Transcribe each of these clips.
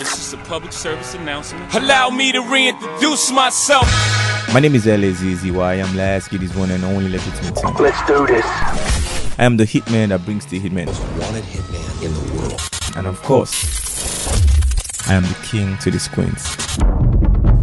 It's just a public service announcement. Allow me to reintroduce myself. My name is LAZZY. I am Lasky, this one and only legitimate. Let's do this. I am the hitman that brings the hitman. wanted hitman in the world. And of course, I am the king to the queens.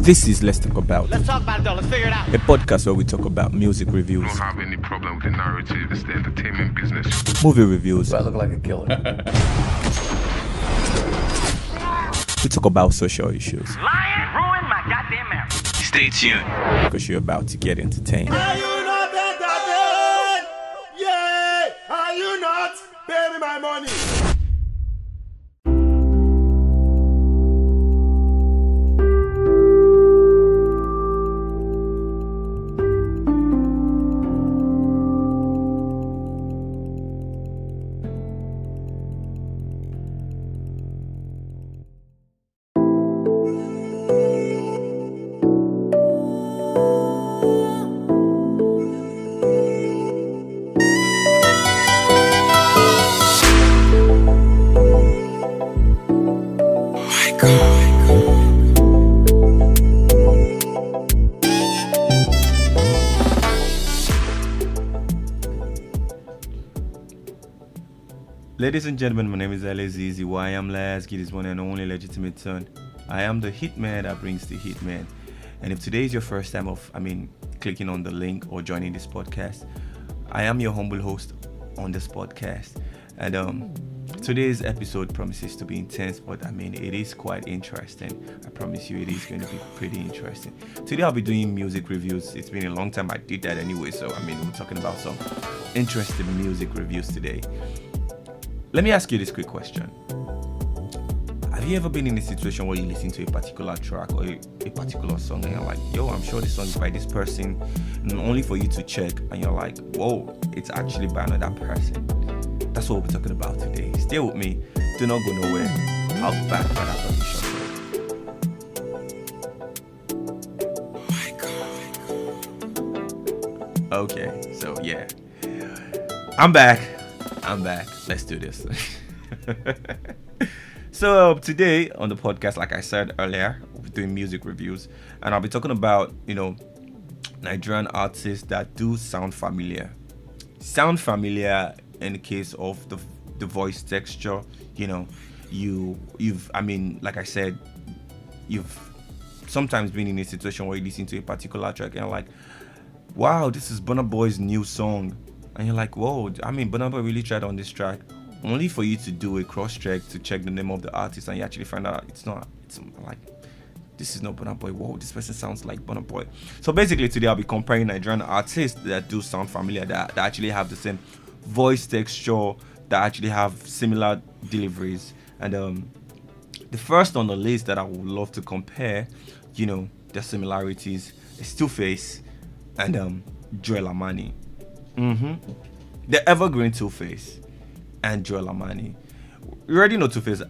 This is Let's Talk About, Let's talk about it though. Let's figure it out. a podcast where we talk about music reviews, I don't have any problem with the narrative. It's the entertainment business. movie reviews, I look like a killer. we talk about social issues Lion ruined my goddamn marriage. Stay tuned. because you're about to get entertained. Are you entertained? Ladies and gentlemen, my name is LAZZY. I am Lasky, this one and only legitimate son. I am the hitman that brings the hitman. And if today is your first time of, I mean, clicking on the link or joining this podcast, I am your humble host on this podcast. And um, today's episode promises to be intense, but I mean, it is quite interesting. I promise you, it is going to be pretty interesting. Today, I'll be doing music reviews. It's been a long time I did that anyway, so I mean, we're talking about some interesting music reviews today. Let me ask you this quick question. Have you ever been in a situation where you listen to a particular track or a, a particular song and you're like, yo, I'm sure this song is by this person, and only for you to check and you're like, whoa, it's actually by another person? That's what we're talking about today. Stay with me. Do not go nowhere. I'll be back short. Oh okay, so yeah. I'm back. I'm back. Let's do this. so today on the podcast, like I said earlier, we're doing music reviews, and I'll be talking about you know Nigerian artists that do sound familiar. Sound familiar in the case of the the voice texture. You know, you you've I mean, like I said, you've sometimes been in a situation where you listen to a particular track and like, wow, this is Burna Boy's new song. And you're like, whoa, I mean, Burna Boy really tried on this track. Only for you to do a cross check to check the name of the artist and you actually find out it's not, it's like, this is not Burna Boy. Whoa, this person sounds like Burna Boy. So basically, today I'll be comparing Nigerian artists that do sound familiar, that, that actually have the same voice texture, that actually have similar deliveries. And um, the first on the list that I would love to compare, you know, the similarities is Two Face and um, Joel Amani. Hmm The evergreen Two Face and Joel Amani. You already know Two Face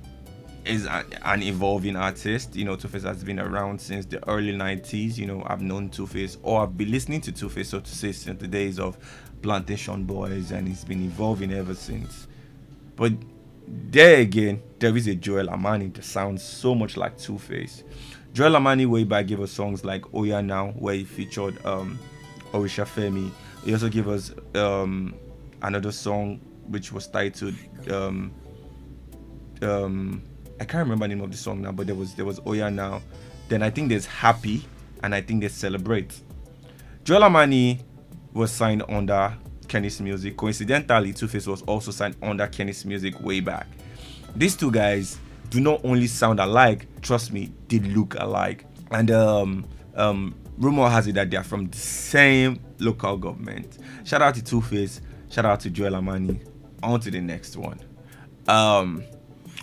is a- an evolving artist. You know, Two Face has been around since the early 90s. You know, I've known Two Face or I've been listening to Two Face, so to say, since the days of Plantashun Boiz, and he's been evolving ever since. But there again, there is a Joel Amani that sounds so much like Two Face. Joel Amani way back gave us songs like Oya Now, where he featured um, Oritsefemi. He also gave us um, another song which was titled um, um, I can't remember the name of the song now, but there was there was Oya Now. Then I think there's Happy, and I think there's Celebrate. Joel Amani was signed under Kennis Music. Coincidentally, Two Face was also signed under Kennis Music way back. These two guys do not only sound alike, trust me, they look alike. And um, um, rumor has it that they are from the same local government. Shout out to Two Face. Shout out to Joel Amani. On to the next one. Um,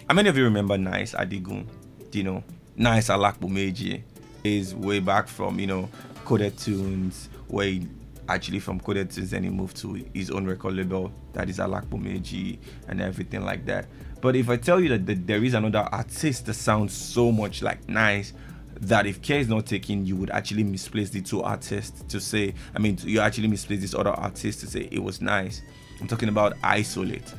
how many of you remember 9ice Adigun? You know 9ice Alapomeji is way back from you know Coded Tunes, where he actually from Coded Tunes then he moved to his own record label that is Alapomeji and everything like that. But if I tell you that, that there is another artist that sounds so much like 9ice that if care is not taken, you would actually misplace the two artists to say, I mean, you actually misplace this other artist to say it was 9ice. I'm talking about Isolate.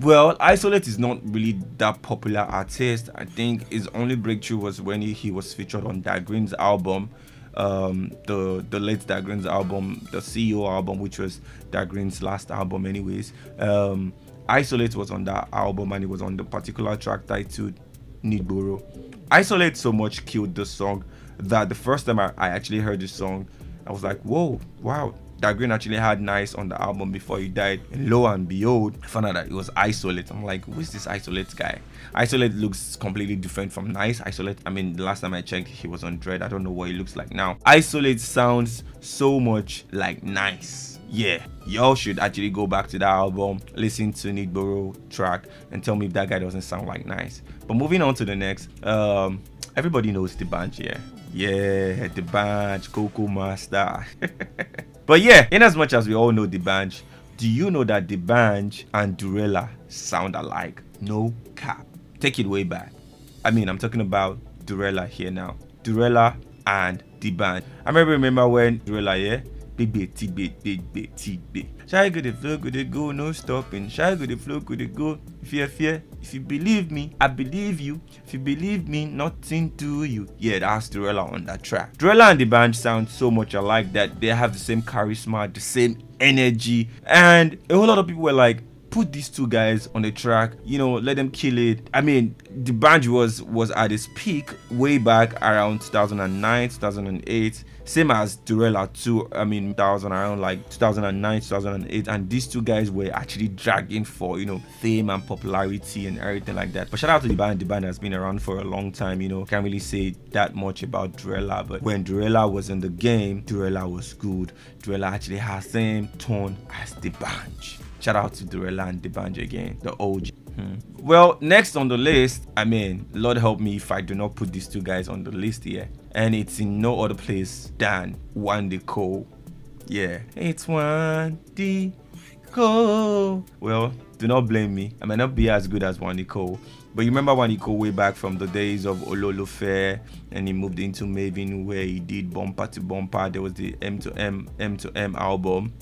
Well, Isolate is not really that popular artist. I think his only breakthrough was when he, he was featured on Da Grin's album, um, the the late Grin's album, the CEO album, which was Da Grin's last album, anyways. Um, Isolate was on that album and it was on the particular track titled Nigboro. Isolate so much killed this song that the first time I, I actually heard this song, I was like, whoa, wow, Da Grin actually had 9ice on the album before he died. And lo and behold, I found out that it was Isolate. I'm like, who is this Isolate guy? Isolate looks completely different from 9ice. Isolate, I mean, the last time I checked, he was on Dread. I don't know what he looks like now. Isolate sounds so much like 9ice. Yeah, y'all should actually go back to that album, listen to Nigboro track, and tell me if that guy doesn't sound like 9ice. But moving on to the next, um, everybody knows D'banj, yeah. Yeah, D'banj, Kokomaster. But yeah, in as much as we all know D'banj, do you know that D'banj and Durella sound alike? No cap. Take it way back. I mean, I'm talking about Durella here now. Durella and D'banj. I remember remember when Durella, yeah, big big big big big big big Shy go the flow, go the go, no stopping. Shy go the flow, go the go. Fear, fear. If you believe me, I believe you. If you believe me, nothing to you. Yeah, that's Durella on that track. Durella and D'banj sound so much alike that they have the same charisma, the same energy, and a whole lot of people were like, put these two guys on the track you know let them kill it i mean D'banj was was at its peak way back around 2009 2008 same as Durella too. I mean, 2000 around like 2009, 2008, and these two guys were actually dragging for you know fame and popularity and everything like that. But shout out to D'banj. The band has been around for a long time. You know, can't really say that much about Durella, but when Durella was in the game, Durella was good. Durella actually has same tone as D'banj. Shout out to Durella and D'banj again, the OG. Hmm. Well, next on the list, I mean, Lord help me if I do not put these two guys on the list here. And it's in no other place than Wande Coal. Yeah, it's Wande Coal. Well, do not blame me. I might not be as good as Wande Coal. But you remember Wande Coal way back from the days of Ololufe and he moved into Mavin where he did bumper to bumper. There was the M to M, M to M album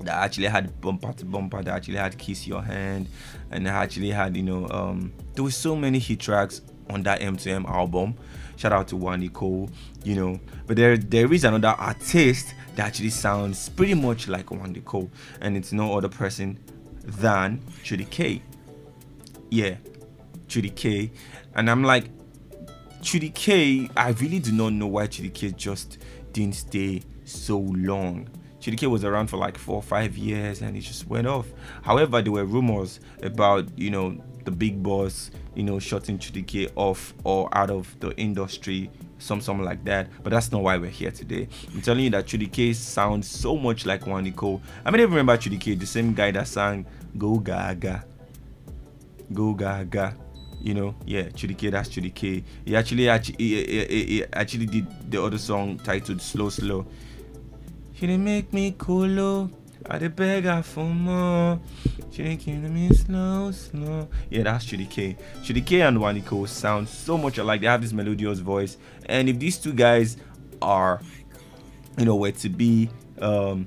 that actually had bumper to bumper that actually had kiss your hand and actually had you know um there were so many hit tracks on that m2m album. Shout out to Wande Coal you know. But there there is another artist that actually sounds pretty much like Wande Coal and it's no other person than Chudi K. Yeah Chudi K. And I'm like Chudi K I really do not know why Chudi K just didn't stay so long Chudi K was around for like four or five years and it just went off. However, there were rumors about, you know, the big boss, you know, shutting Chudi K off or out of the industry, some something like that. But that's not why we're here today. I'm telling you that Chudi K sounds so much like Coal. I mean, even remember Chudi K, the same guy that sang Go Gaga. Go Gaga you know yeah Chudi K that's Chudi K he actually actually he, he, he actually did the other song titled slow slow she didn't make me cool. I did beg her for more. She didn't me slow, slow. Yeah, that's Chudi K. Chudi K and Coal sound so much alike. They have this melodious voice. And if these two guys are, you know, where to be, um,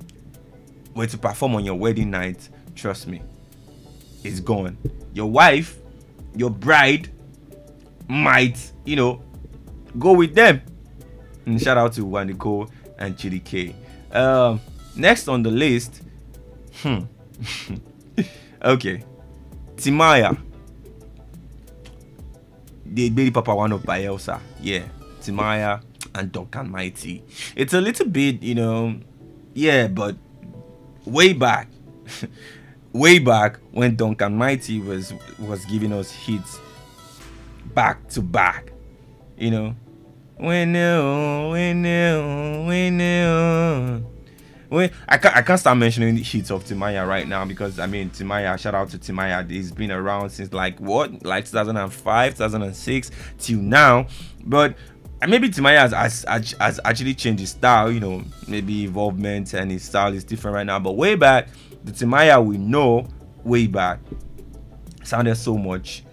where to perform on your wedding night, trust me, it's gone. Your wife, your bride, might, you know, go with them. And shout out to Coal and Chudi K. Um, next on the list, hmm. okay, Timaya, the baby papa one of Bayelsa, yeah, Timaya and Duncan Mighty. It's a little bit, you know, yeah, but way back, way back when Duncan Mighty was was giving us hits back to back, you know, when new, we new, we new. When I can't, I can't start mentioning the hits of Timaya right now because I mean Timaya. Shout out to Timaya. He's been around since like what, like 2005, 2006 till now. But uh, maybe Timaya has, has, has actually changed his style. You know, maybe involvement and his style is different right now. But way back, the Timaya we know way back sounded so much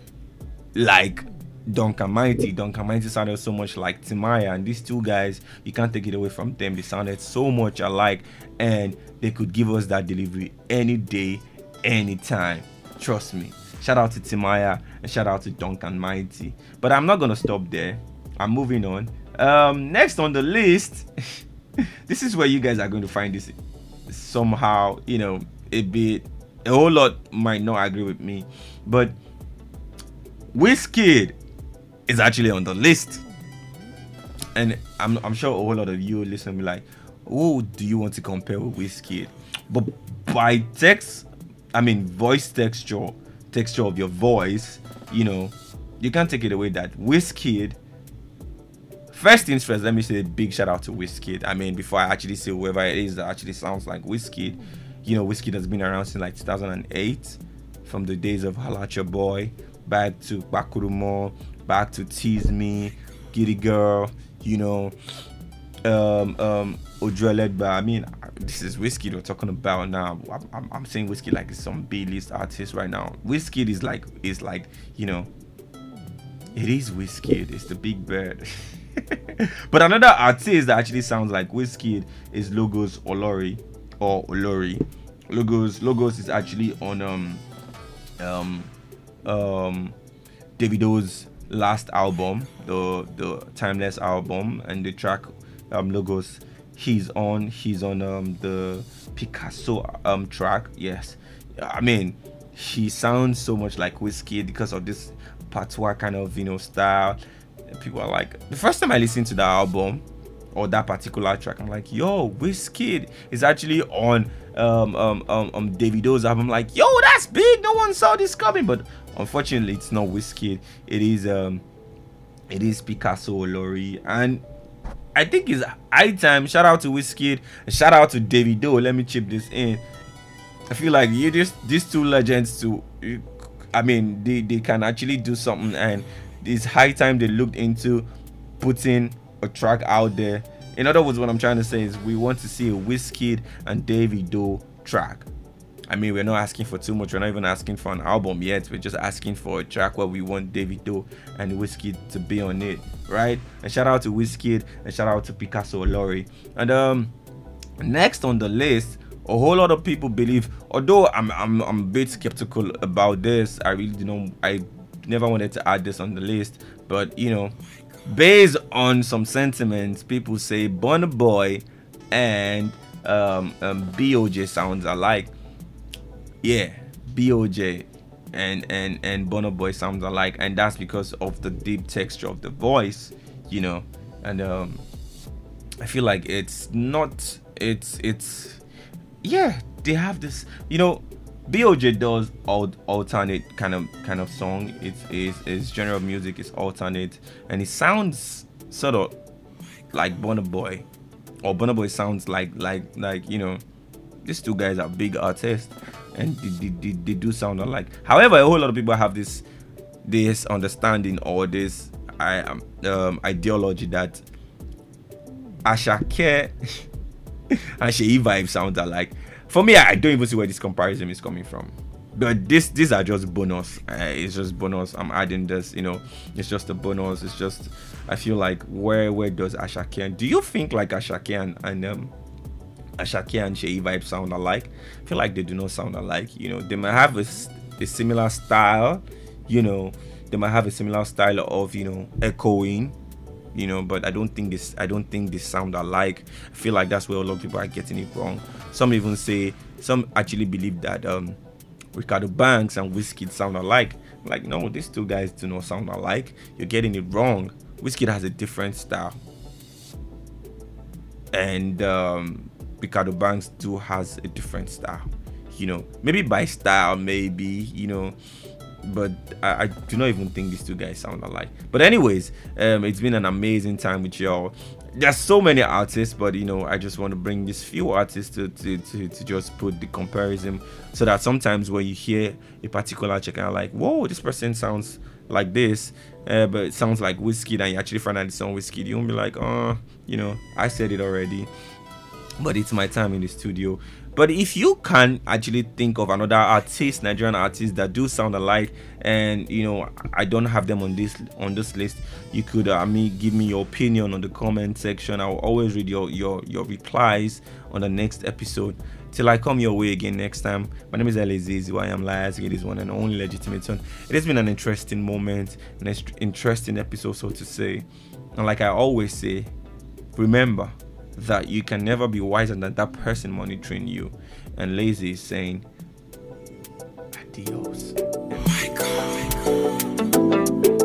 like Duncan Mighty. Duncan Mighty sounded so much like Timaya, and these two guys, you can't take it away from them. They sounded so much alike, and they could give us that delivery any day, anytime. Trust me. Shout out to Timaya and shout out to Duncan Mighty. But I'm not gonna stop there. I'm moving on. Um, next on the list, this is where you guys are going to find this somehow, you know, a bit a whole lot might not agree with me, but Wizkid is actually on the list. And I'm, I'm sure a whole lot of you listen like, who do you want to compare with Wizkid? But by text, I mean voice texture, texture of your voice, you know, you can't take it away that Wizkid First things first, let me say a big shout out to Wizkid. I mean, before I actually say whoever it is that actually sounds like Wizkid, you know, Wizkid has been around since like 2008, from the days of Halacha Boy, back to Pakurumo, back to Tease Me, Giddy Girl, you know, um, um, Ojuelegba. I mean, this is Wizkid we're talking about now. I'm, I'm, I'm saying Wizkid like it's some B-list artist right now. Wizkid is like, is like, you know, it is Wizkid. It's the big bird. but another artist that actually sounds like Wizkid is Logos Olori or Olori. Logos Logos is actually on um um um Davido's last album, the the Timeless album, and the track um Logos he's on he's on um the Picasso um track. Yes, I mean he sounds so much like Wizkid because of this patois kind of you know style. People are like the first time i listened to that album or that particular track i'm like yo Wizkid is actually on um um um, um davido's album. Like yo that's big. No one saw this coming. But unfortunately it's not Wizkid it is um it is picasso lori and i think it's high time. Shout out to Wizkid shout out to David davido. Let me chip this in. I feel like you just these two legends to i mean they they can actually do something and it's high time they looked into putting a track out there. In other words, what I'm trying to say is we want to see a Wizkid and David Davido track. I mean, we're not asking for too much. We're not even asking for an album yet. We're just asking for a track where we want David Davido and Wizkid to be on it, right? And shout out to Wizkid and shout out to Picasso Lori. And um, next on the list, a whole lot of people believe. Although I'm I'm I'm a bit skeptical about this. I really you know I never wanted to add this on the list, but you know, based on some sentiments, people say Burna Boy and um, um, BOJ sounds alike. Yeah, BOJ and and and Burna Boy sounds alike, and that's because of the deep texture of the voice, you know. And um, I feel like it's not. It's it's yeah. They have this, you know. BOJ does all alternate kind of kind of song. It's is his of music is alternate, and it sounds sort of like Burna Boy, or Burna Boy sounds like like like you know, these two guys are big artists, and they, they, they, do sound alike. However, a whole lot of people have this this understanding or this I um, ideology that Asake and Seyi Vibez sound alike for me, I don't even see where this comparison is coming from. But this these are just bonus. Uh, it's just bonus. I'm adding this, you know. It's just a bonus. It's just I feel like where where does Asake and do you think like Asake and, and um Asake and Seyi Vibez sound alike? I feel like they do not sound alike. You know, they might have a, a similar style, you know, they might have a similar style of, you know, echoing, you know but i don't think this i don't think they sound alike. I feel like that's where a lot of people are getting it wrong. Some even say some actually believe that um Reekado Banks and Wizkid sound alike. Like no these two guys do not sound alike. You're getting it wrong. Wizkid has a different style. And um Reekado Banks too has a different style you know maybe by style maybe you know but I, I, do not even think these two guys sound alike. But anyways, um, it's been an amazing time with y'all. There's so many artists, but you know, I just want to bring these few artists to, to, to, to just put the comparison so that sometimes when you hear a particular check out like, whoa, this person sounds like this, uh, but it sounds like Wizkid, and you actually find out it's on Wizkid, you won't be like, oh, you know, I said it already. But it's my time in the studio But if you can actually think of another artist, Nigerian artist that do sound alike, and you know I don't have them on this on this list, you could uh, me give me your opinion on the comment section. I will always read your your your replies on the next episode. Till I come your way again next time. My name is Elizizi. I am Lias. It is one and only legitimate son. It has been an interesting moment, an interesting episode, so to say. And like I always say, remember that you can never be wiser than that person monitoring you. And lazy is saying, adios. Oh